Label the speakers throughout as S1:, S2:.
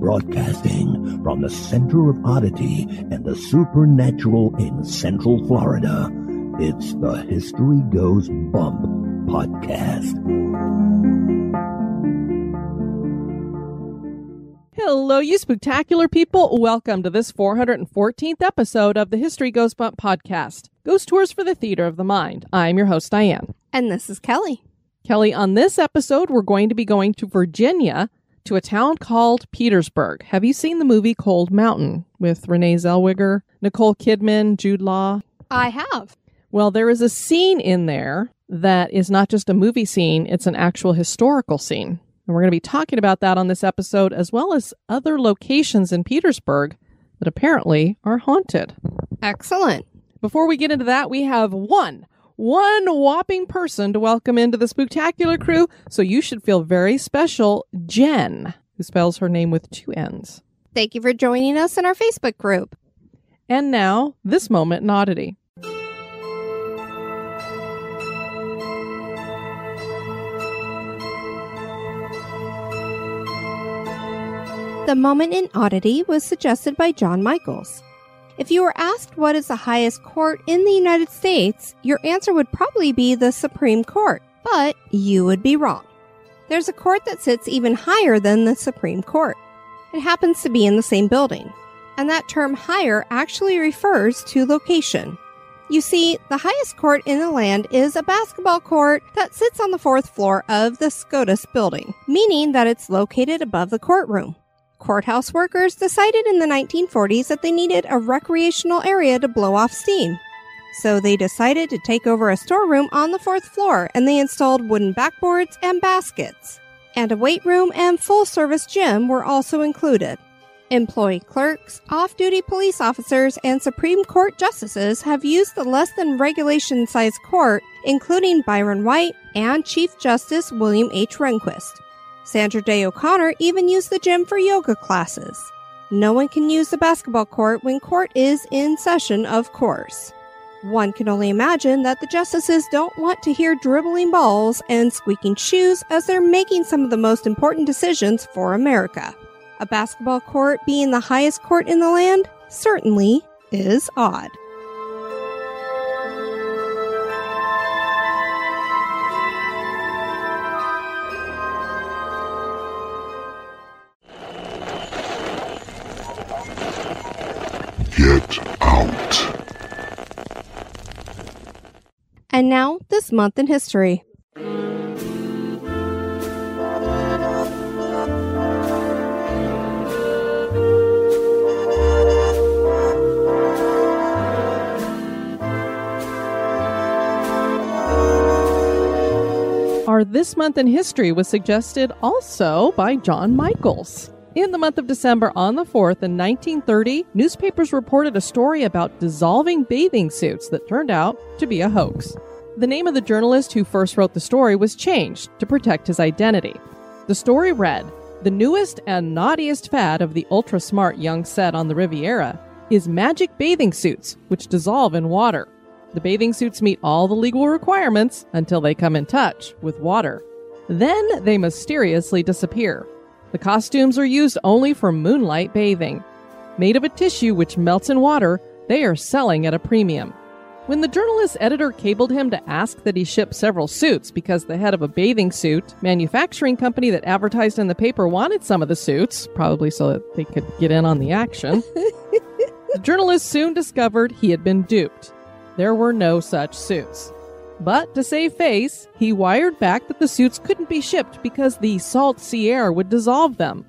S1: Broadcasting from the center of oddity and the supernatural in Central Florida, it's the History Goes Bump podcast.
S2: Hello, you spectacular people. Welcome to this 414th episode of the History Goes Bump podcast Ghost Tours for the Theater of the Mind. I'm your host, Diane.
S3: And this is Kelly.
S2: Kelly, on this episode, we're going to be going to Virginia to a town called Petersburg. Have you seen the movie Cold Mountain with Renee Zellweger, Nicole Kidman, Jude Law?
S3: I have.
S2: Well, there is a scene in there that is not just a movie scene, it's an actual historical scene. And we're going to be talking about that on this episode, as well as other locations in Petersburg that apparently are haunted.
S3: Excellent.
S2: Before we get into that, we have one, one whopping person to welcome into the spectacular crew. So you should feel very special, Jen, who spells her name with two N's.
S3: Thank you for joining us in our Facebook group.
S2: And now, this moment in oddity.
S3: The moment in oddity was suggested by John Michaels. If you were asked what is the highest court in the United States, your answer would probably be the Supreme Court, but you would be wrong. There's a court that sits even higher than the Supreme Court. It happens to be in the same building, and that term higher actually refers to location. You see, the highest court in the land is a basketball court that sits on the fourth floor of the SCOTUS building, meaning that it's located above the courtroom. Courthouse workers decided in the 1940s that they needed a recreational area to blow off steam. So they decided to take over a storeroom on the fourth floor and they installed wooden backboards and baskets. And a weight room and full service gym were also included. Employee clerks, off duty police officers, and Supreme Court justices have used the less than regulation sized court, including Byron White and Chief Justice William H. Rehnquist. Sandra Day O'Connor even used the gym for yoga classes. No one can use the basketball court when court is in session, of course. One can only imagine that the justices don't want to hear dribbling balls and squeaking shoes as they're making some of the most important decisions for America. A basketball court being the highest court in the land certainly is odd.
S4: Get out.
S3: And now, this month in history.
S2: Our This Month in History was suggested also by John Michaels. In the month of December on the 4th in 1930, newspapers reported a story about dissolving bathing suits that turned out to be a hoax. The name of the journalist who first wrote the story was changed to protect his identity. The story read The newest and naughtiest fad of the ultra smart young set on the Riviera is magic bathing suits, which dissolve in water. The bathing suits meet all the legal requirements until they come in touch with water. Then they mysteriously disappear. The costumes are used only for moonlight bathing. Made of a tissue which melts in water, they are selling at a premium. When the journalist's editor cabled him to ask that he ship several suits because the head of a bathing suit manufacturing company that advertised in the paper wanted some of the suits, probably so that they could get in on the action, the journalist soon discovered he had been duped. There were no such suits. But to save face, he wired back that the suits couldn't be shipped because the salt sea air would dissolve them.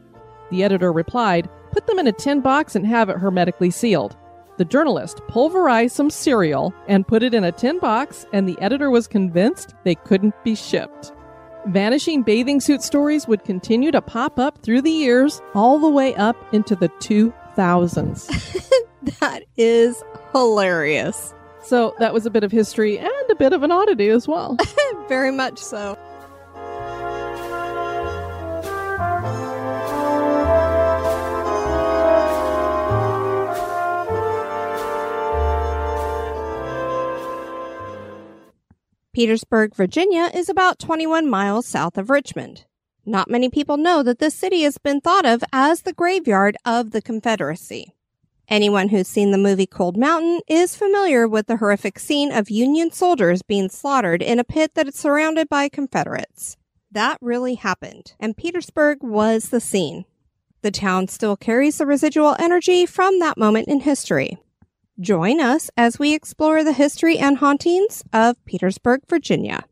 S2: The editor replied, Put them in a tin box and have it hermetically sealed. The journalist pulverized some cereal and put it in a tin box, and the editor was convinced they couldn't be shipped. Vanishing bathing suit stories would continue to pop up through the years, all the way up into the 2000s.
S3: that is hilarious.
S2: So that was a bit of history and a bit of an oddity as well.
S3: Very much so. Petersburg, Virginia is about 21 miles south of Richmond. Not many people know that this city has been thought of as the graveyard of the Confederacy. Anyone who's seen the movie Cold Mountain is familiar with the horrific scene of Union soldiers being slaughtered in a pit that is surrounded by Confederates. That really happened, and Petersburg was the scene. The town still carries the residual energy from that moment in history. Join us as we explore the history and hauntings of Petersburg, Virginia.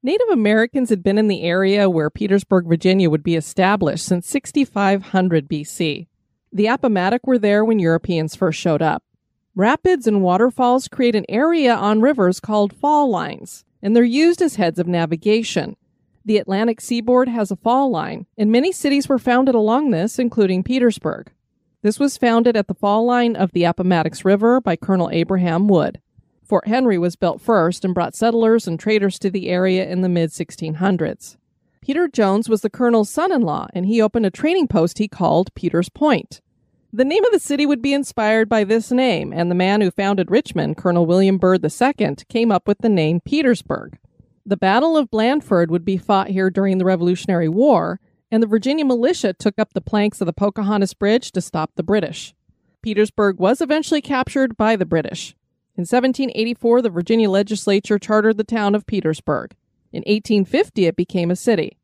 S2: Native Americans had been in the area where Petersburg, Virginia would be established since 6500 BC. The Appomattox were there when Europeans first showed up. Rapids and waterfalls create an area on rivers called fall lines, and they're used as heads of navigation. The Atlantic seaboard has a fall line, and many cities were founded along this, including Petersburg. This was founded at the fall line of the Appomattox River by Colonel Abraham Wood. Fort Henry was built first and brought settlers and traders to the area in the mid 1600s. Peter Jones was the colonel's son in law, and he opened a trading post he called Peter's Point. The name of the city would be inspired by this name, and the man who founded Richmond, Colonel William Byrd II, came up with the name Petersburg. The Battle of Blandford would be fought here during the Revolutionary War, and the Virginia militia took up the planks of the Pocahontas Bridge to stop the British. Petersburg was eventually captured by the British. In 1784, the Virginia legislature chartered the town of Petersburg. In 1850, it became a city.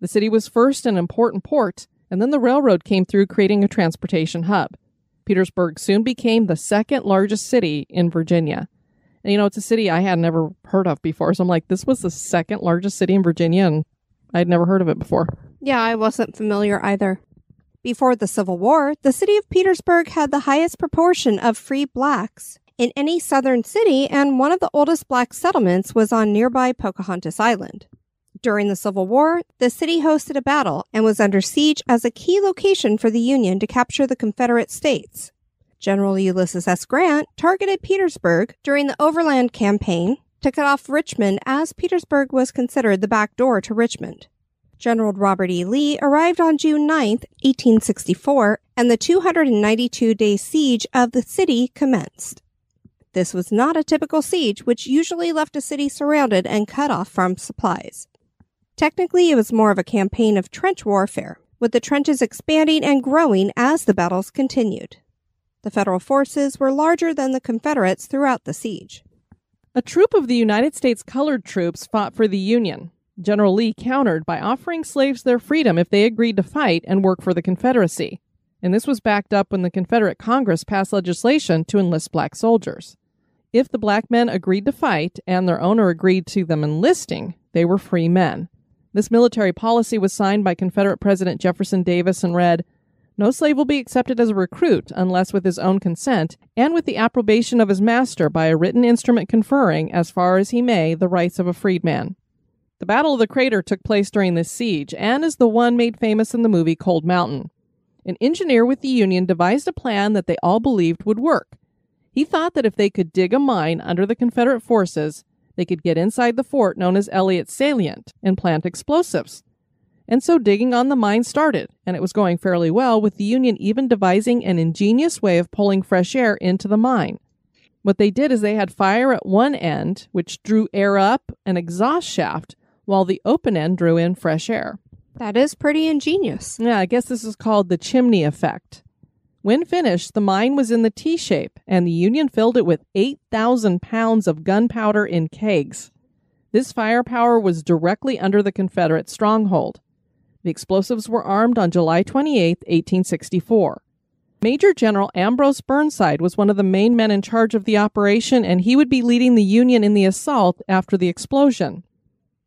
S2: The city was first an important port, and then the railroad came through, creating a transportation hub. Petersburg soon became the second largest city in Virginia. And you know, it's a city I had never heard of before. So I'm like, this was the second largest city in Virginia, and I'd never heard of it before.
S3: Yeah, I wasn't familiar either. Before the Civil War, the city of Petersburg had the highest proportion of free blacks in any southern city, and one of the oldest black settlements was on nearby Pocahontas Island. During the Civil War, the city hosted a battle and was under siege as a key location for the Union to capture the Confederate states. General Ulysses S. Grant targeted Petersburg during the Overland Campaign to cut off Richmond as Petersburg was considered the back door to Richmond. General Robert E. Lee arrived on June 9, 1864, and the 292 day siege of the city commenced. This was not a typical siege, which usually left a city surrounded and cut off from supplies. Technically, it was more of a campaign of trench warfare, with the trenches expanding and growing as the battles continued. The Federal forces were larger than the Confederates throughout the siege.
S2: A troop of the United States colored troops fought for the Union. General Lee countered by offering slaves their freedom if they agreed to fight and work for the Confederacy. And this was backed up when the Confederate Congress passed legislation to enlist black soldiers. If the black men agreed to fight and their owner agreed to them enlisting, they were free men. This military policy was signed by Confederate President Jefferson Davis and read, No slave will be accepted as a recruit unless with his own consent and with the approbation of his master by a written instrument conferring, as far as he may, the rights of a freedman. The Battle of the Crater took place during this siege and is the one made famous in the movie Cold Mountain. An engineer with the Union devised a plan that they all believed would work. He thought that if they could dig a mine under the Confederate forces, they could get inside the fort known as Elliott's Salient and plant explosives. And so digging on the mine started, and it was going fairly well, with the Union even devising an ingenious way of pulling fresh air into the mine. What they did is they had fire at one end, which drew air up an exhaust shaft, while the open end drew in fresh air.
S3: That is pretty ingenious.
S2: Yeah, I guess this is called the chimney effect. When finished, the mine was in the T shape, and the Union filled it with 8,000 pounds of gunpowder in kegs. This firepower was directly under the Confederate stronghold. The explosives were armed on July 28, 1864. Major General Ambrose Burnside was one of the main men in charge of the operation, and he would be leading the Union in the assault after the explosion.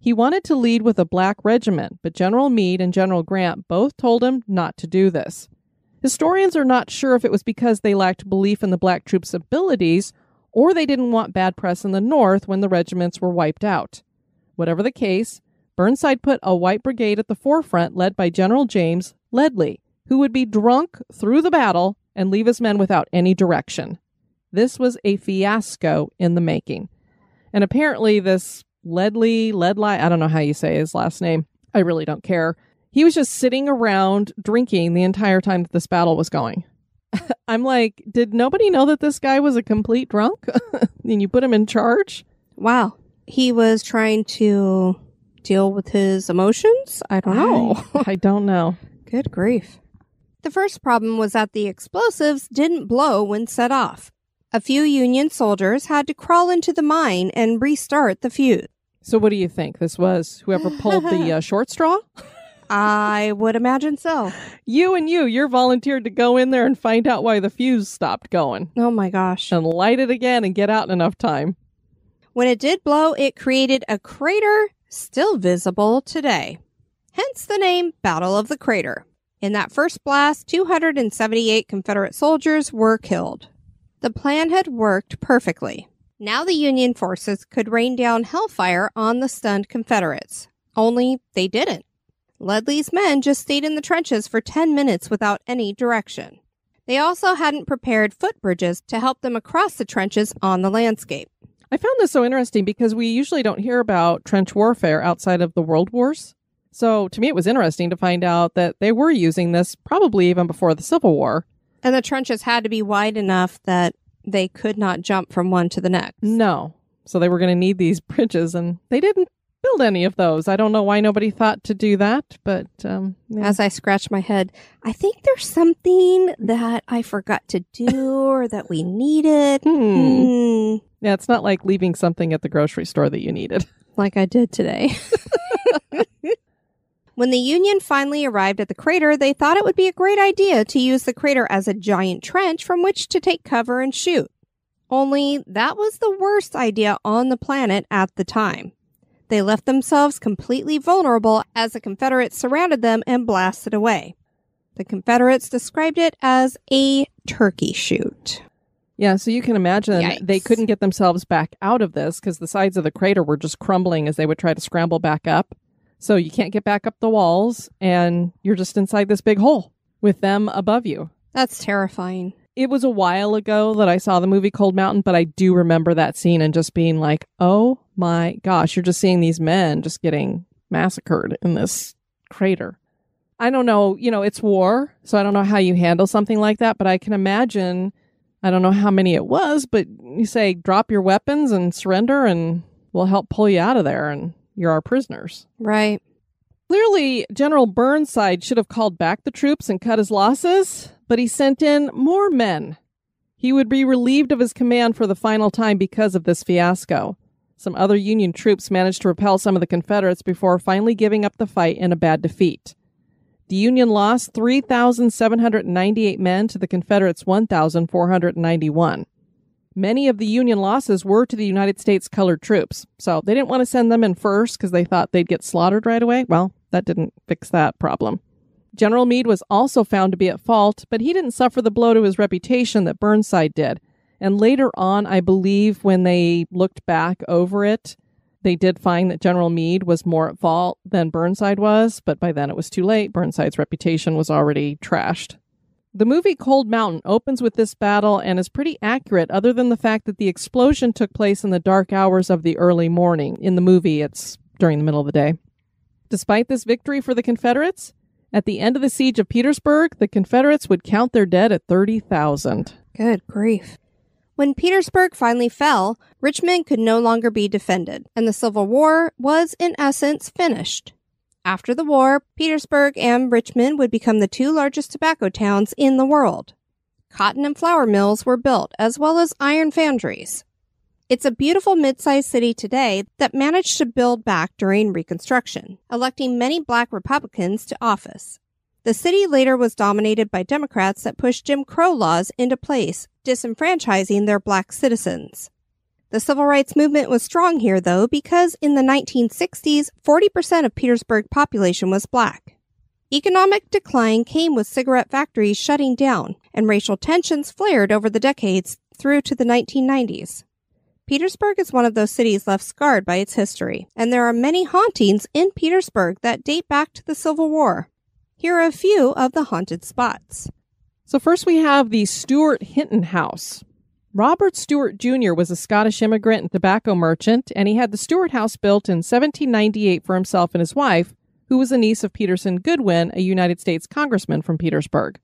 S2: He wanted to lead with a black regiment, but General Meade and General Grant both told him not to do this. Historians are not sure if it was because they lacked belief in the black troops' abilities or they didn't want bad press in the North when the regiments were wiped out. Whatever the case, Burnside put a white brigade at the forefront led by General James Ledlie, who would be drunk through the battle and leave his men without any direction. This was a fiasco in the making. And apparently, this Ledlie, Ledlie, I don't know how you say his last name. I really don't care. He was just sitting around drinking the entire time that this battle was going. I'm like, did nobody know that this guy was a complete drunk? and you put him in charge?
S3: Wow. He was trying to deal with his emotions? I don't know.
S2: I, don't know.
S3: Good grief. The first problem was that the explosives didn't blow when set off. A few Union soldiers had to crawl into the mine and restart the fuse.
S2: So, what do you think? This was whoever pulled the uh, short straw?
S3: I would imagine so.
S2: You and you, you're volunteered to go in there and find out why the fuse stopped going
S3: Oh my gosh.
S2: and light it again and get out in enough time.
S3: When it did blow, it created a crater still visible today. Hence the name Battle of the Crater. In that first blast, 278 Confederate soldiers were killed. The plan had worked perfectly. Now the Union forces could rain down hellfire on the stunned Confederates. Only they didn't. Ledlie's men just stayed in the trenches for 10 minutes without any direction. They also hadn't prepared footbridges to help them across the trenches on the landscape.
S2: I found this so interesting because we usually don't hear about trench warfare outside of the World Wars. So to me, it was interesting to find out that they were using this probably even before the Civil War.
S3: And the trenches had to be wide enough that they could not jump from one to the next.
S2: No. So they were going to need these bridges, and they didn't build any of those. I don't know why nobody thought to do that, but um, yeah.
S3: As I scratch my head, I think there's something that I forgot to do or that we needed.
S2: Hmm.
S3: Hmm,
S2: yeah, it's not like leaving something at the grocery store that you needed.
S3: like I did today. when the Union finally arrived at the crater, they thought it would be a great idea to use the crater as a giant trench from which to take cover and shoot. Only that was the worst idea on the planet at the time. They left themselves completely vulnerable as the Confederates surrounded them and blasted away. The Confederates described it as a turkey shoot.
S2: Yeah, so you can imagine
S3: Yikes.
S2: they couldn't get themselves back out of this because the sides of the crater were just crumbling as they would try to scramble back up. So you can't get back up the walls, and you're just inside this big hole with them above you.
S3: That's terrifying.
S2: It was a while ago that I saw the movie Cold Mountain, but I do remember that scene and just being like, oh my gosh, you're just seeing these men just getting massacred in this crater. I don't know, you know, it's war, so I don't know how you handle something like that, but I can imagine, I don't know how many it was, but you say, drop your weapons and surrender, and we'll help pull you out of there, and you're our prisoners.
S3: Right.
S2: Clearly, General Burnside should have called back the troops and cut his losses, but he sent in more men. He would be relieved of his command for the final time because of this fiasco. Some other Union troops managed to repel some of the Confederates before finally giving up the fight in a bad defeat. The Union lost 3,798 men to the Confederates' 1,491. Many of the Union losses were to the United States colored troops, so they didn't want to send them in first because they thought they'd get slaughtered right away. Well, that didn't fix that problem. General Meade was also found to be at fault, but he didn't suffer the blow to his reputation that Burnside did. And later on, I believe when they looked back over it, they did find that General Meade was more at fault than Burnside was, but by then it was too late. Burnside's reputation was already trashed. The movie Cold Mountain opens with this battle and is pretty accurate, other than the fact that the explosion took place in the dark hours of the early morning. In the movie, it's during the middle of the day. Despite this victory for the Confederates, at the end of the siege of Petersburg, the Confederates would count their dead at 30,000.
S3: Good grief. When Petersburg finally fell, Richmond could no longer be defended, and the Civil War was, in essence, finished. After the war, Petersburg and Richmond would become the two largest tobacco towns in the world. Cotton and flour mills were built, as well as iron foundries. It's a beautiful mid-sized city today that managed to build back during Reconstruction, electing many black Republicans to office. The city later was dominated by Democrats that pushed Jim Crow laws into place, disenfranchising their black citizens. The civil rights movement was strong here, though, because in the 1960s, 40% of Petersburg population was black. Economic decline came with cigarette factories shutting down, and racial tensions flared over the decades through to the 1990s. Petersburg is one of those cities left scarred by its history, and there are many hauntings in Petersburg that date back to the Civil War. Here are a few of the haunted spots.
S2: So, first we have the Stuart Hinton House. Robert Stuart Jr. was a Scottish immigrant and tobacco merchant, and he had the Stuart House built in 1798 for himself and his wife, who was a niece of Peterson Goodwyn, a United States congressman from Petersburg.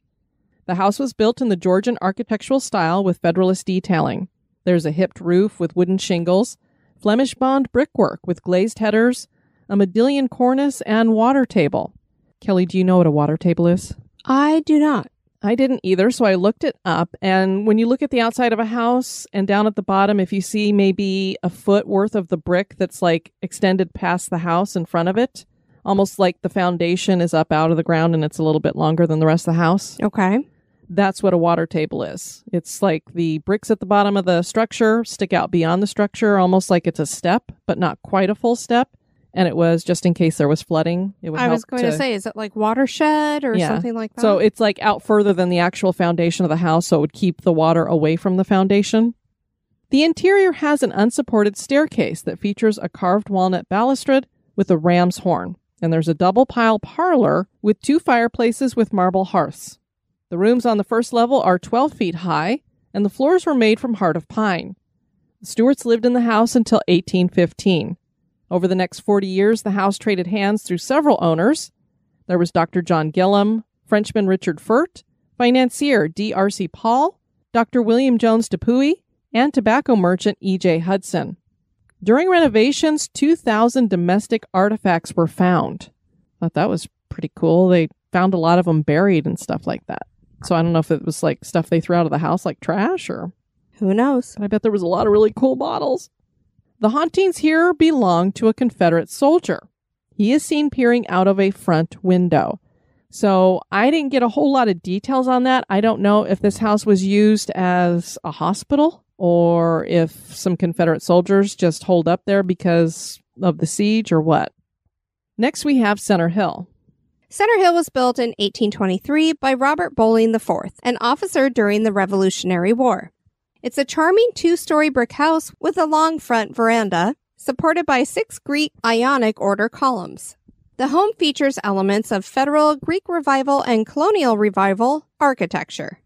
S2: The house was built in the Georgian architectural style with Federalist detailing. There's a hipped roof with wooden shingles, Flemish bond brickwork with glazed headers, a modillion cornice, and water table. Kelly, do you know what a water table is?
S3: I do not.
S2: I didn't either, so I looked it up. And when you look at the outside of a house and down at the bottom, if you see maybe a foot worth of the brick that's like extended past the house in front of it, almost like the foundation is up out of the ground and it's a little bit longer than the rest of the house.
S3: Okay.
S2: That's what a water table is. It's like the bricks at the bottom of the structure stick out beyond the structure, almost like it's a step, but not quite a full step. And it was just in case there was flooding. It would
S3: I was going to, say, is it like watershed or
S2: Yeah.
S3: something like that?
S2: So it's like out further than the actual foundation of the house, so it would keep the water away from the foundation. The interior has an unsupported staircase that features a carved walnut balustrade with a ram's horn, and there's a double pile parlor with two fireplaces with marble hearths. The rooms on the first level are 12 feet high, and the floors were made from heart of pine. The Stuarts lived in the house until 1815. Over the next 40 years, the house traded hands through several owners. There was Dr. John Gillum, Frenchman Richard Furt, financier D.R.C. Paul, Dr. William Jones Dupuy, and tobacco merchant E.J. Hudson. During renovations, 2,000 domestic artifacts were found. Thought that was pretty cool. They found a lot of them buried and stuff like that. So I don't know if it was like stuff they threw out of the house like trash or
S3: Who knows?
S2: I bet there was a lot of really cool bottles. The hauntings here belong to a Confederate soldier. He is seen peering out of a front window. So I didn't get a whole lot of details on that. I don't know if this house was used as a hospital or if some Confederate soldiers just holed up there because of the siege or what. Next, we have Center Hill.
S3: Center Hill was built in 1823 by Robert Bolling IV, an officer during the Revolutionary War. It's a charming two story brick house with a long front veranda, supported by six Greek Ionic order columns. The home features elements of Federal, Greek Revival, and Colonial Revival architecture.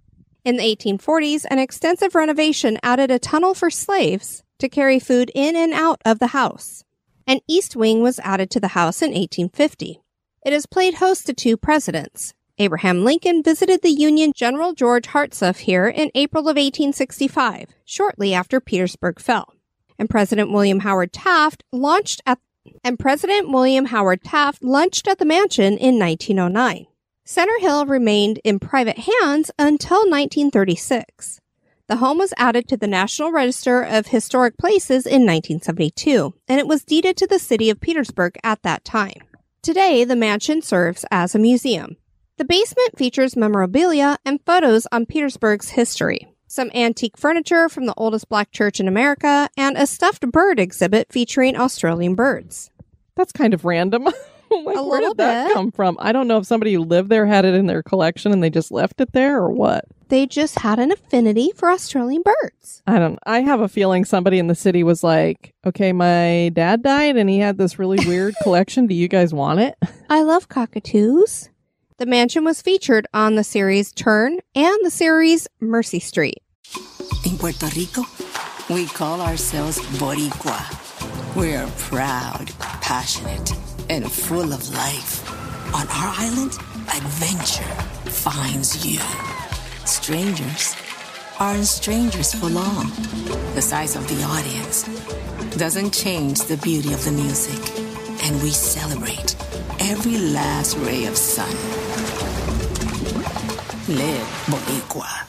S3: In the 1840s, an extensive renovation added a tunnel for slaves to carry food in and out of the house. An east wing was added to the house in 1850. It has played host to two presidents. Abraham Lincoln visited the Union General George Hartsuff here in April of 1865, shortly after Petersburg fell. And President William Howard Taft launched at and President William Howard Taft lunched at the mansion in 1909. Center Hill remained in private hands until 1936. The home was added to the National Register of Historic Places in 1972, and it was deeded to the city of Petersburg at that time. Today, the mansion serves as a museum. The basement features memorabilia and photos on Petersburg's history, some antique furniture from the oldest black church in America, and a stuffed bird exhibit featuring Australian birds.
S2: That's kind of random. like, where
S3: little
S2: did that
S3: bit.
S2: come from? I don't know if somebody who lived there had it in their collection and they just left it there or what.
S3: They just had an affinity for Australian birds.
S2: I don't. I have a feeling somebody in the city was like, "Okay, my dad died and he had this really weird collection. Do you guys want it?"
S3: I love cockatoos. The mansion was featured on the series Turn and the series Mercy Street.
S4: In Puerto Rico, we call ourselves Boricua. We're proud, passionate, and full of life. On our island, adventure finds you. Strangers aren't strangers for long. The size of the audience doesn't change the beauty of the music, and we celebrate every last ray of sun. Live Boricua.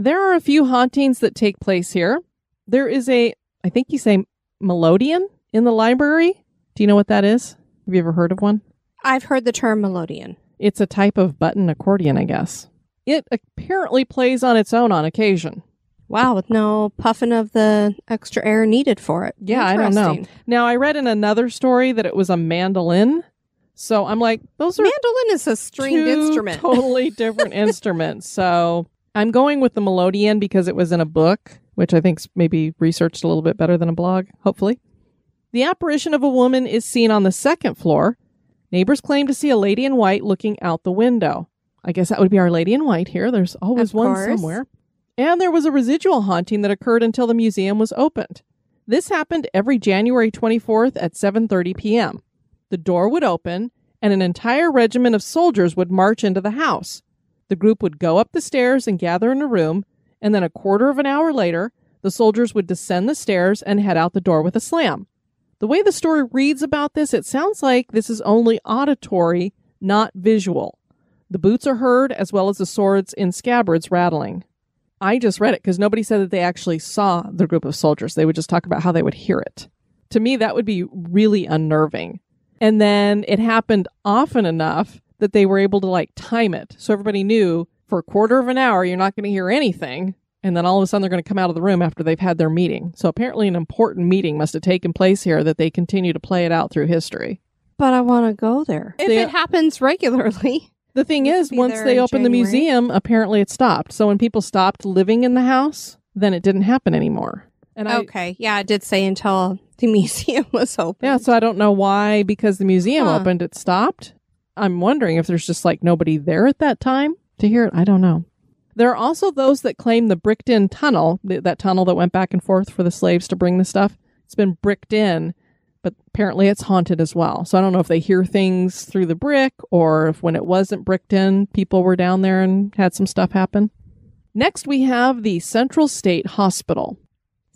S2: There are a few hauntings that take place here. There is a, I think you say, melodeon in the library. Do you know what that is? Have you ever heard of one?
S3: I've heard the term melodeon.
S2: It's a type of button accordion, I guess. It apparently plays on its own on occasion.
S3: Wow, with no puffing of the extra air needed for it.
S2: Yeah, I don't know. Now, I read in another story that it was a mandolin. So I'm like, those are
S3: Mandolin is a stringed instrument.
S2: totally different instruments. So I'm going with the melodeon because it was in a book, which I think's maybe researched a little bit better than a blog, hopefully. The apparition of a woman is seen on the second floor. Neighbors claim to see a lady in white looking out the window. I guess that would be our lady in white here. There's always one somewhere. And there was a residual haunting that occurred until the museum was opened. This happened every January 24th at 7:30 p.m. The door would open and an entire regiment of soldiers would march into the house. The group would go up the stairs and gather in a room, and then a quarter of an hour later, the soldiers would descend the stairs and head out the door with a slam. The way the story reads about this, it sounds like this is only auditory, not visual. The boots are heard as well as the swords in scabbards rattling. I just read it because nobody said that they actually saw the group of soldiers. They would just talk about how they would hear it. To me, that would be really unnerving. And then it happened often enough that they were able to like time it. So everybody knew for a quarter of an hour, you're not going to hear anything. And then all of a sudden, they're going to come out of the room after they've had their meeting. So apparently, an important meeting must have taken place here that they continue to play it out through history.
S3: but I want to go there. If
S2: They-
S3: it happens regularly.
S2: The thing is, once they
S3: in
S2: opened the museum, apparently it stopped. So when people stopped living in the house, then it didn't happen anymore. And I,
S3: okay. Yeah, it did say until the museum was open.
S2: yeah, so I don't know why, because the museum
S3: Huh.
S2: opened, it stopped. I'm wondering if there's just like nobody there at that time to hear it. I don't know. There are also those that claim the bricked in tunnel, th- that tunnel that went back and forth for the slaves to bring the stuff, it's been bricked in, but apparently it's haunted as well. So I don't know if they hear things through the brick or if when it wasn't bricked in, people were down there and had some stuff happen. Next, we have the Central State Hospital.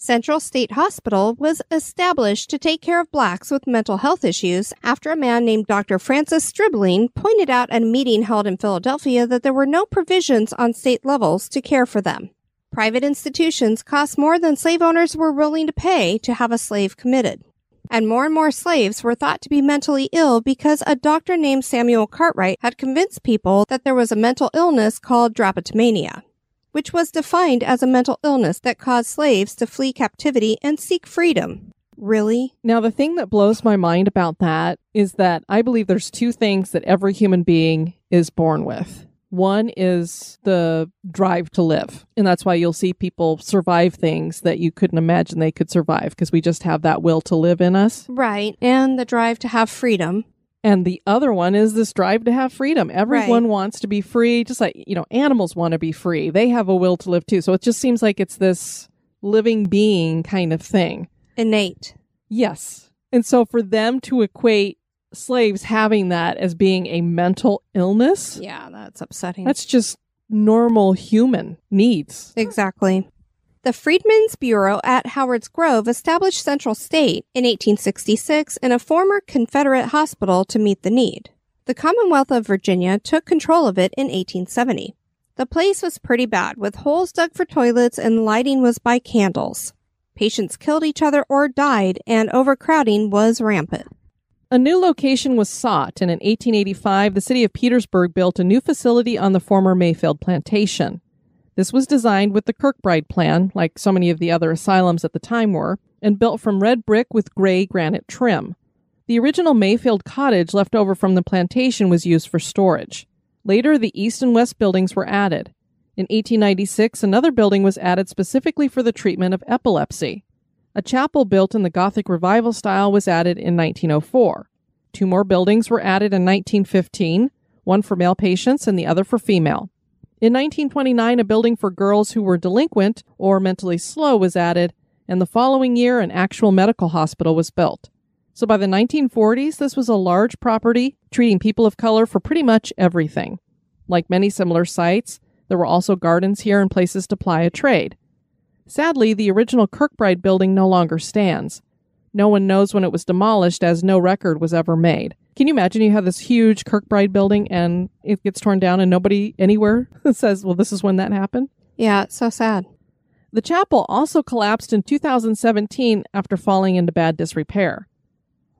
S3: Central State Hospital was established to take care of blacks with mental health issues after a man named Dr. Francis Stribling pointed out at a meeting held in Philadelphia that there were no provisions on state levels to care for them. Private institutions cost more than slave owners were willing to pay to have a slave committed. And more and more slaves were thought to be mentally ill because a doctor named Samuel Cartwright had convinced people that there was a mental illness called drapetomania which was defined as a mental illness that caused slaves to flee captivity and seek freedom. Really?
S2: Now, the thing that blows my mind about that is that I believe there's two things that every human being is born with. One is the drive to live. And that's why you'll see people survive things that you couldn't imagine they could survive because we just have that will to live in us.
S3: Right. And the drive to have freedom.
S2: And the other one is this drive to have freedom. Everyone wants to be free, just like, you know, animals want to be free. They have a will to live too. So it just seems like it's this living being kind of thing.
S3: Innate.
S2: Yes. And so for them to equate slaves having that as being a mental illness,
S3: Yeah, that's upsetting.
S2: that's just normal human needs.
S3: exactly. The Freedmen's Bureau at Howard's Grove established Central State in 1866 in a former Confederate hospital to meet the need. The Commonwealth of Virginia took control of it in 1870. The place was pretty bad, with holes dug for toilets and lighting was by candles. Patients killed each other or died, and overcrowding was rampant.
S2: A new location was sought, and in 1885, the city of Petersburg built a new facility on the former Mayfield plantation. This was designed with the Kirkbride plan, like so many of the other asylums at the time were, and built from red brick with gray granite trim. The original Mayfield cottage left over from the plantation was used for storage. Later, the east and west buildings were added. In 1896, another building was added specifically for the treatment of epilepsy. A chapel built in the Gothic Revival style was added in 1904. Two more buildings were added in 1915, one for male patients and the other for female. In 1929, a building for girls who were delinquent or mentally slow was added, and the following year, an actual medical hospital was built. So by the 1940s, this was a large property treating people of color for pretty much everything. Like many similar sites, there were also gardens here and places to ply a trade. Sadly, the original Kirkbride building no longer stands. No one knows when it was demolished as no record was ever made. Can you imagine you have this huge Kirkbride building and it gets torn down and nobody anywhere says, well, this is when that happened?
S3: Yeah, it's so sad.
S2: The chapel also collapsed in 2017 after falling into bad disrepair.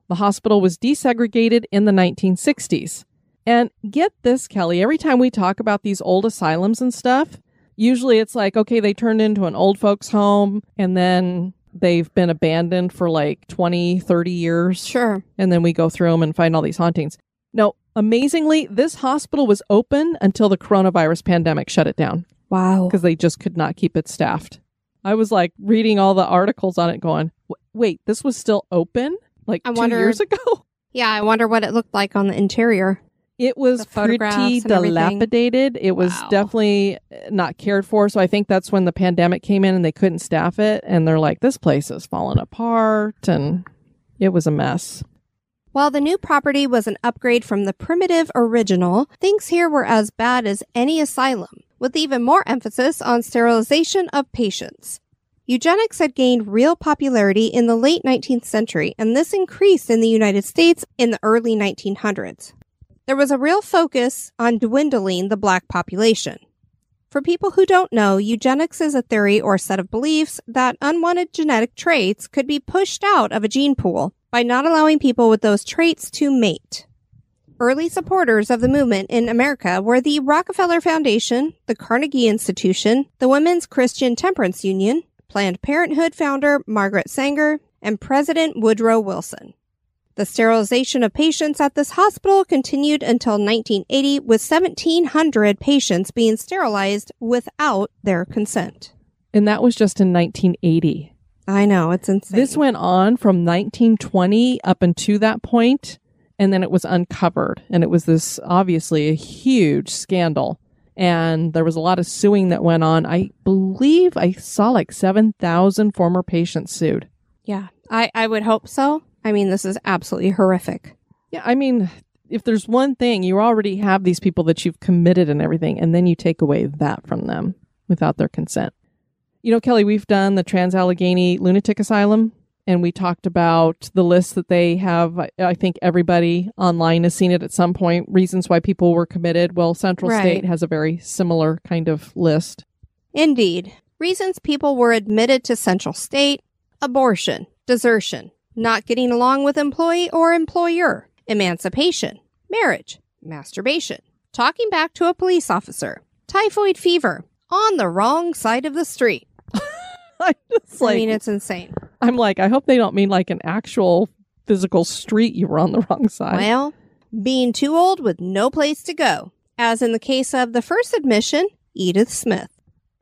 S2: The hospital was desegregated in the 1960s. And get this, Kelly, every time we talk about these old asylums and stuff, usually it's like, okay, they turned into an old folks' home and then they've been abandoned for like 20, 30 years.
S3: Sure.
S2: And then we go through them and find all these hauntings. No, amazingly, this hospital was open until the coronavirus pandemic shut it down
S3: Wow.
S2: because they just could not keep it staffed. I was like reading all the articles on it going, wait, this was still open like
S3: I
S2: two
S3: wonder-
S2: years ago?
S3: Yeah, I wonder what it looked like on the interior.
S2: It was pretty dilapidated. It was
S3: Wow.
S2: definitely uh, not cared for. So I think that's when the pandemic came in and they couldn't staff it. And they're like, this place is falling apart. And it was a mess.
S3: While the new property was an upgrade from the primitive original, things here were as bad as any asylum, with even more emphasis on sterilization of patients. Eugenics had gained real popularity in the late 19th century, and this increased in the United States in the early 1900s. There was a real focus on dwindling the black population. For people who don't know, eugenics is a theory or set of beliefs that unwanted genetic traits could be pushed out of a gene pool by not allowing people with those traits to mate. Early supporters of the movement in America were the Rockefeller Foundation, the Carnegie Institution, the Women's Christian Temperance Union, Planned Parenthood founder Margaret Sanger, and President Woodrow Wilson. The sterilization of patients at this hospital continued until 1980 with 1700 patients being sterilized without their consent.
S2: And that was just in 1980.
S3: I know, it's insane.
S2: This went on from 1920 up until that point, and then it was uncovered. And it was this obviously a huge scandal. And there was a lot of suing that went on. I believe I saw like 7,000 former patients sued.
S3: Yeah, I, I would hope so. I mean, this is absolutely horrific.
S2: Yeah, I mean, if there's one thing, you already have these people that you've committed and everything, and then you take away that from them without their consent. You know, Kelly, we've done the Trans Allegheny Lunatic Asylum, and we talked about the list that they have. I- think everybody online has seen it at some point. Reasons why people were committed. Well, Central
S3: Right.
S2: State has a very similar kind of list.
S3: Indeed. Reasons people were admitted to Central State abortion, desertion, not getting along with employee or employer, emancipation, marriage, masturbation, talking back to a police officer, typhoid fever, on the wrong side of the street.
S2: I just like,
S3: I mean, it's insane.
S2: I'm like, I hope they don't mean like an actual physical street you were on the wrong side.
S3: Well, being too old with no place to go, as in the case of the first admission, Edith Smith.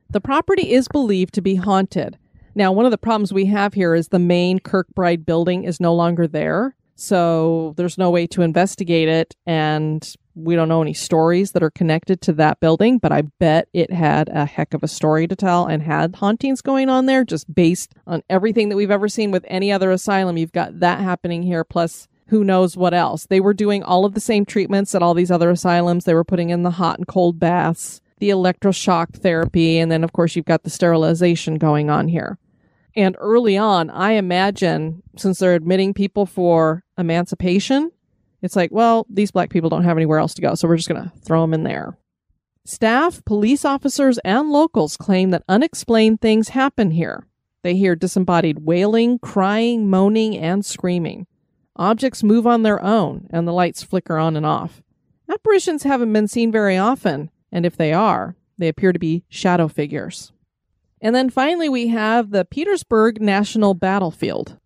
S2: The property is believed to be haunted. Now, one of the problems we have here is the main Kirkbride building is no longer there. So there's no way to investigate it. And we don't know any stories that are connected to that building, but I bet it had a heck of a story to tell and had hauntings going on there just based on everything that we've ever seen with any other asylum. You've got that happening here, plus who knows what else. They were doing all of the same treatments at all these other asylums. They were putting in the hot and cold baths, the electroshock therapy, and then, of course, you've got the sterilization going on here. And early on, I imagine since they're admitting people for emancipation, it's like, well, these black people don't have anywhere else to go, so we're just going to throw them in there. Staff, police officers, and locals claim that unexplained things happen here. They hear disembodied wailing, crying, moaning, and screaming. Objects move on their own, and the lights flicker on and off. Apparitions haven't been seen very often, and if they are, they appear to be shadow figures. And then finally, we have the Petersburg National Battlefield.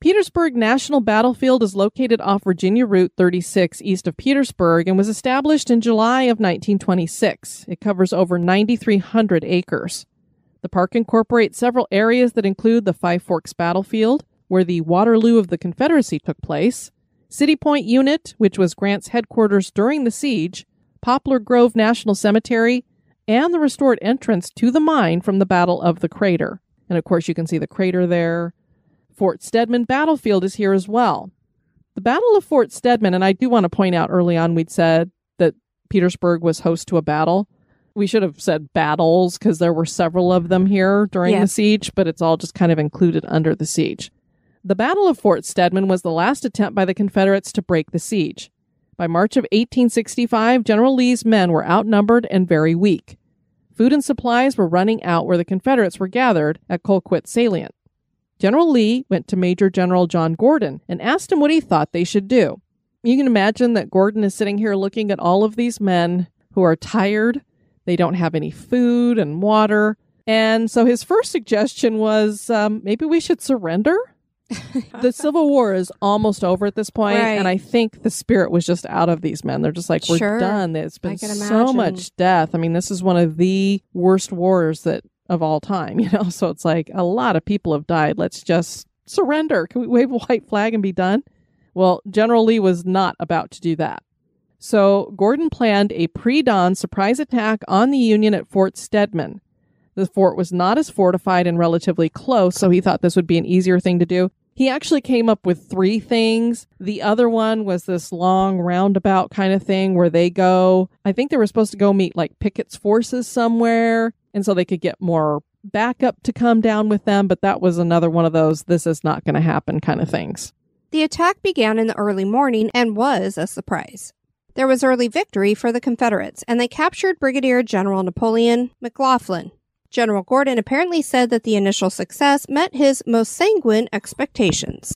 S2: Petersburg National Battlefield is located off Virginia Route 36 east of Petersburg and was established in July of 1926. It covers over 9,300 acres. The park incorporates several areas that include the Five Forks Battlefield, where the Waterloo of the Confederacy took place, City Point Unit, which was Grant's headquarters during the siege, Poplar Grove National Cemetery, and the restored entrance to the mine from the Battle of the Crater. And of course, you can see the crater there. Fort Stedman battlefield is here as well. The Battle of Fort Stedman, and I do want to point out early on, we'd said that Petersburg was host to a battle. We should have said battles because there were several of them here during the siege, but it's all just kind of included under the siege. The Battle of Fort Stedman was the last attempt by the Confederates to break the siege. By March of 1865, General Lee's men were outnumbered and very weak. Food and supplies were running out where the Confederates were gathered at Colquitt Salient. General Lee went to Major General John Gordon and asked him what he thought they should do. You can imagine that Gordon is sitting here looking at all of these men who are tired. They don't have any food and water. And so his first suggestion was um, maybe we should surrender. the Civil War is almost over at this point,
S3: Right.
S2: and I think the spirit was just out of these men. They're just like, we're
S3: Sure.
S2: done. There's been so much death. I mean, this is one of the worst wars that of all time, you know. So it's like a lot of people have died. Let's just surrender. Can we wave a white flag and be done? Well, General Lee was not about to do that. So Gordon planned a pre dawn surprise attack on the Union at Fort Stedman. The fort was not as fortified and relatively close, so he thought this would be an easier thing to do. He actually came up with three things. The other one was this long roundabout kind of thing where they go. I think they were supposed to go meet like Pickett's forces somewhere, and so they could get more backup to come down with them. But that was another one of those this is not going to happen kind of things.
S3: The attack began in the early morning and was a surprise. There was early victory for the Confederates, and they captured Brigadier General Napoleon McLaughlen. General Gordon apparently said that the initial success met his most sanguine expectations.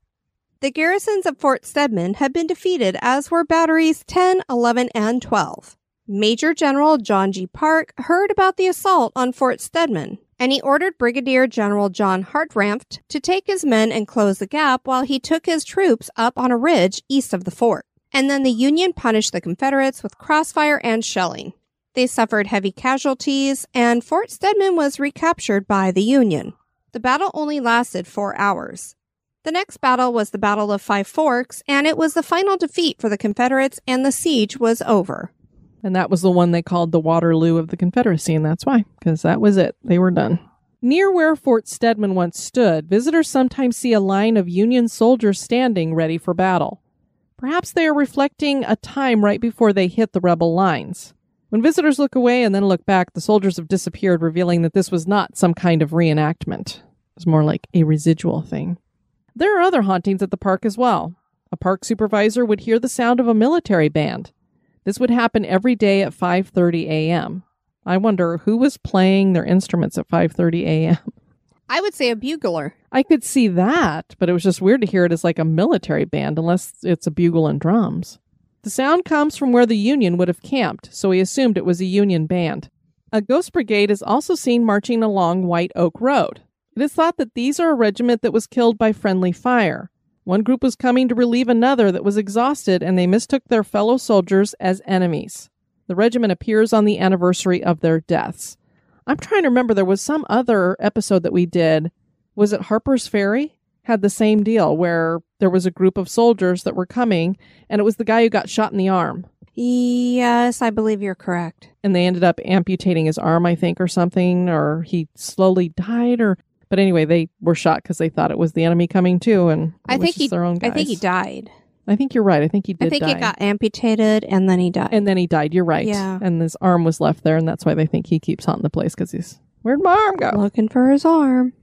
S3: The garrisons of Fort Stedman had been defeated, as were batteries 10, 11, and 12. Major General John G. Parke heard about the assault on Fort Stedman, and he ordered Brigadier General John Hartranft to take his men and close the gap while he took his troops up on a ridge east of the fort. And then the Union punished the Confederates with crossfire and shelling. They suffered heavy casualties, and Fort Stedman was recaptured by the Union. The battle only lasted four hours. The next battle was the Battle of Five Forks, and it was the final defeat for the Confederates, and the siege was over.
S2: And that was the one they called the Waterloo of the Confederacy, and that's why, because that was it. They were done. Near where Fort Stedman once stood, visitors sometimes see a line of Union soldiers standing ready for battle. Perhaps they are reflecting a time right before they hit the rebel lines. When visitors look away and then look back, the soldiers have disappeared, revealing that this was not some kind of reenactment. It was more like a residual thing. There are other hauntings at the park as well. A park supervisor would hear the sound of a military band. This would happen every day at 5:30 a.m. I wonder who was playing their instruments at 5:30 a.m.
S3: I would say a bugler.
S2: I could see that, but it was just weird to hear it as like a military band unless it's a bugle and drums. The sound comes from where the Union would have camped, so he assumed it was a Union band. A ghost brigade is also seen marching along White Oak Road. It is thought that these are a regiment that was killed by friendly fire. One group was coming to relieve another that was exhausted, and they mistook their fellow soldiers as enemies. The regiment appears on the anniversary of their deaths. I'm trying to remember, there was some other episode that we did. Was it Harper's Ferry? Had the same deal where there was a group of soldiers that were coming, and it was the guy who got shot in the arm.
S3: Yes, I believe you're correct.
S2: and they ended up amputating his arm, I think, or something, or he slowly died, or but anyway, they were shot because they thought it was the enemy coming too, and
S3: I think he.
S2: their own guys.
S3: I think he died.
S2: I think you're right. I think he did.
S3: I think
S2: die.
S3: he got amputated and then he died.
S2: and then he died. You're right.
S3: Yeah.
S2: and his arm was left there, and that's why they think he keeps haunting the place because he's where'd my arm go?
S3: looking for his arm.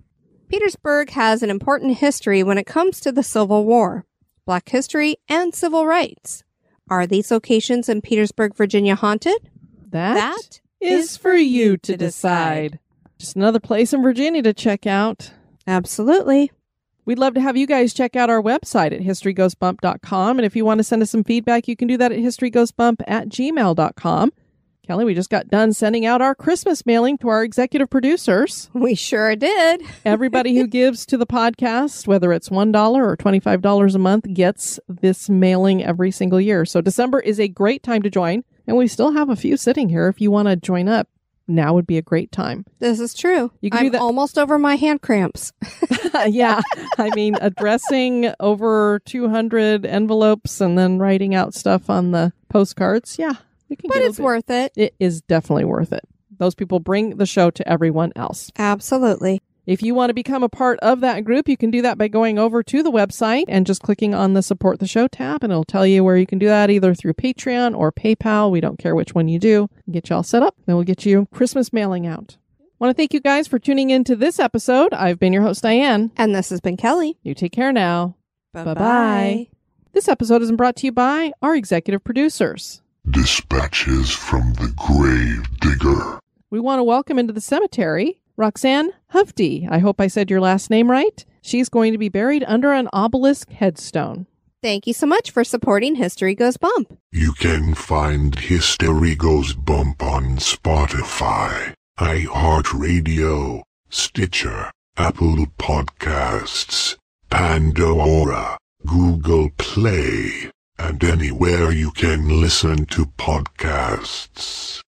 S3: Petersburg has an important history when it comes to the Civil War, Black history, and civil rights. Are these locations in Petersburg, Virginia haunted?
S2: that is for you to decide. Just another place in Virginia to check out.
S3: Absolutely.
S2: We'd love to have you guys check out our website at historygoesbump.com. And if you want to send us some feedback, you can do that at historygoesbump at gmail.com. Kelly, we just got done sending out our Christmas mailing to our executive producers.
S3: We sure did.
S2: Everybody who gives to the podcast, whether it's $1 or $25 a month, gets this mailing every single year. So December is a great time to join. And we still have a few sitting here. If you want to join up, now would be a great time.
S3: This is true.
S2: You can
S3: I'm
S2: that-
S3: almost over my hand cramps.
S2: yeah. I mean, addressing over 200 envelopes and then writing out stuff on the postcards. Yeah.
S3: But it's
S2: bit-
S3: worth it.
S2: It is definitely worth it. Those people bring the show to everyone else.
S3: Absolutely.
S2: If you want to become a part of that group, you can do that by going over to the website and just clicking on the support the show tab, and it'll tell you where you can do that either through Patreon or PayPal. We don't care which one you do. Get you all set up, then we'll get you Christmas mailing out. Want to thank you guys for tuning in to this episode. I've been your host, Diane.
S3: And this has been Kelly.
S2: You take care now.
S3: Bye
S2: Bye-bye. This episode is brought to you by our executive producers.
S5: Dispatches from the Grave Digger.
S2: We want to welcome into the cemetery Roxanne Hufty. I hope I said your last name right. She's going to be buried under an obelisk headstone.
S3: Thank you so much for supporting History Goes Bump.
S5: You can find History Goes Bump on Spotify, iHeartRadio, Stitcher, Apple Podcasts, Pandora, Google Play, and anywhere you can listen to podcasts.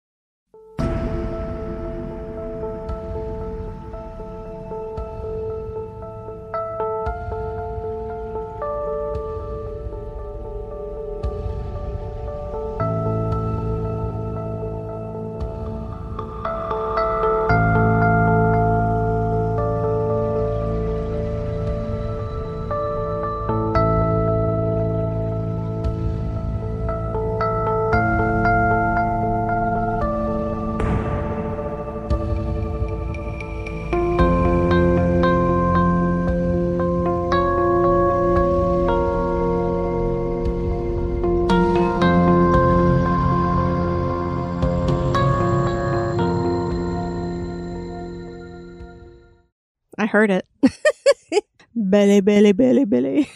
S3: Heard it. belly, belly, belly, belly.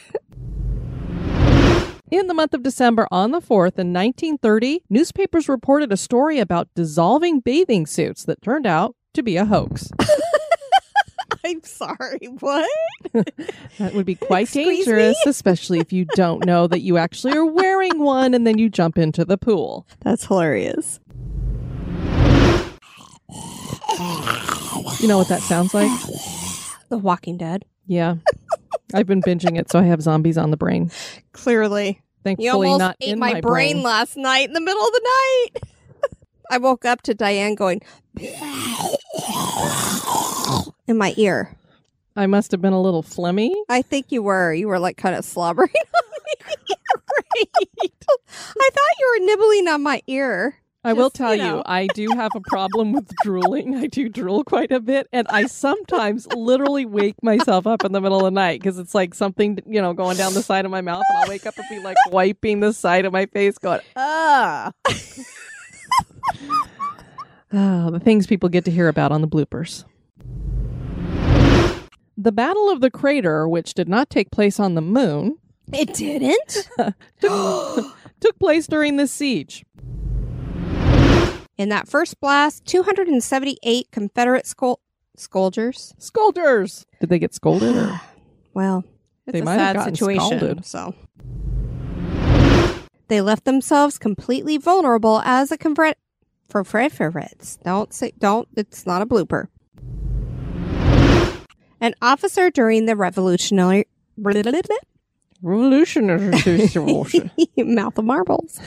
S2: In the month of December on the 4th in 1930, newspapers reported a story about dissolving bathing suits that turned out to be a hoax.
S3: I'm sorry. What?
S2: That would be quite
S3: Excuse
S2: dangerous, especially if you don't know that you actually are wearing one and then you jump into the pool.
S3: That's hilarious.
S2: You know what that sounds like?
S3: The Walking Dead.
S2: Yeah. I've been binging it, so I have zombies on the brain.
S3: Clearly.
S2: Thankfully,
S3: You almost
S2: not
S3: ate
S2: in
S3: my,
S2: my,
S3: brain, last night in the middle of the night. I woke up to Diane going in my ear.
S2: I must have been a little phlegmy.
S3: I think you were. You were like kind of slobbering on me. I thought you were nibbling on my ear.
S2: I will tell
S3: you
S2: you. I do have a problem with drooling. I do drool quite a bit, and I sometimes literally wake myself up in the middle of the night because it's like something, you know, going down the side of my mouth, and I'll wake up and be like wiping the side of my face, going, ah. Ah, the things people get to hear about on the bloopers. The Battle of the Crater, which did not take place on the moon,
S3: It didn't?
S2: took place during the siege.
S3: In that first blast, 278 Confederate skol- soldiers.
S2: Scolders! Did they get scolded? Or?
S3: Well, it's
S2: They
S3: a
S2: might have
S3: sad
S2: gotten
S3: situation.
S2: scalded.
S3: So they left themselves completely vulnerable as a Confederate. For Confederates, don't say don't. It's not a blooper. An officer during the Revolutionary
S2: Revolutionary.
S3: mouth of marbles.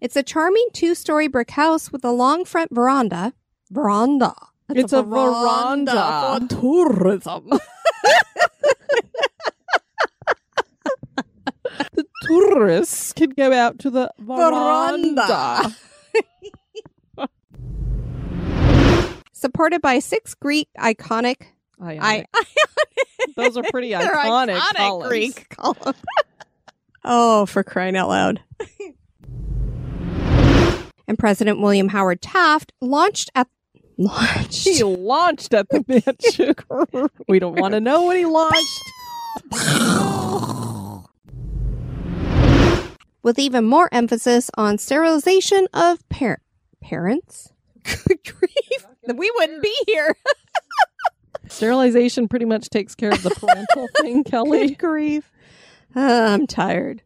S3: It's a charming two-story brick house with a long front veranda. Veranda.
S2: It's a veranda.
S3: for tourism.
S2: the tourists can go out to the veranda.
S3: Veranda. Supported by six Greek iconic.
S2: Ionic.
S3: I,
S2: Those are pretty iconic,
S3: iconic
S2: columns.
S3: Greek columns. oh, for crying out loud. And President William Howard Taft launched at launched
S2: He launched at the bitch. we don't want to know what he launched.
S3: with even more emphasis on sterilization of par- parents. Good grief. We wouldn't be here.
S2: Sterilization pretty much takes care of the parental thing, Kelly.
S3: Good grief. Uh, I'm tired.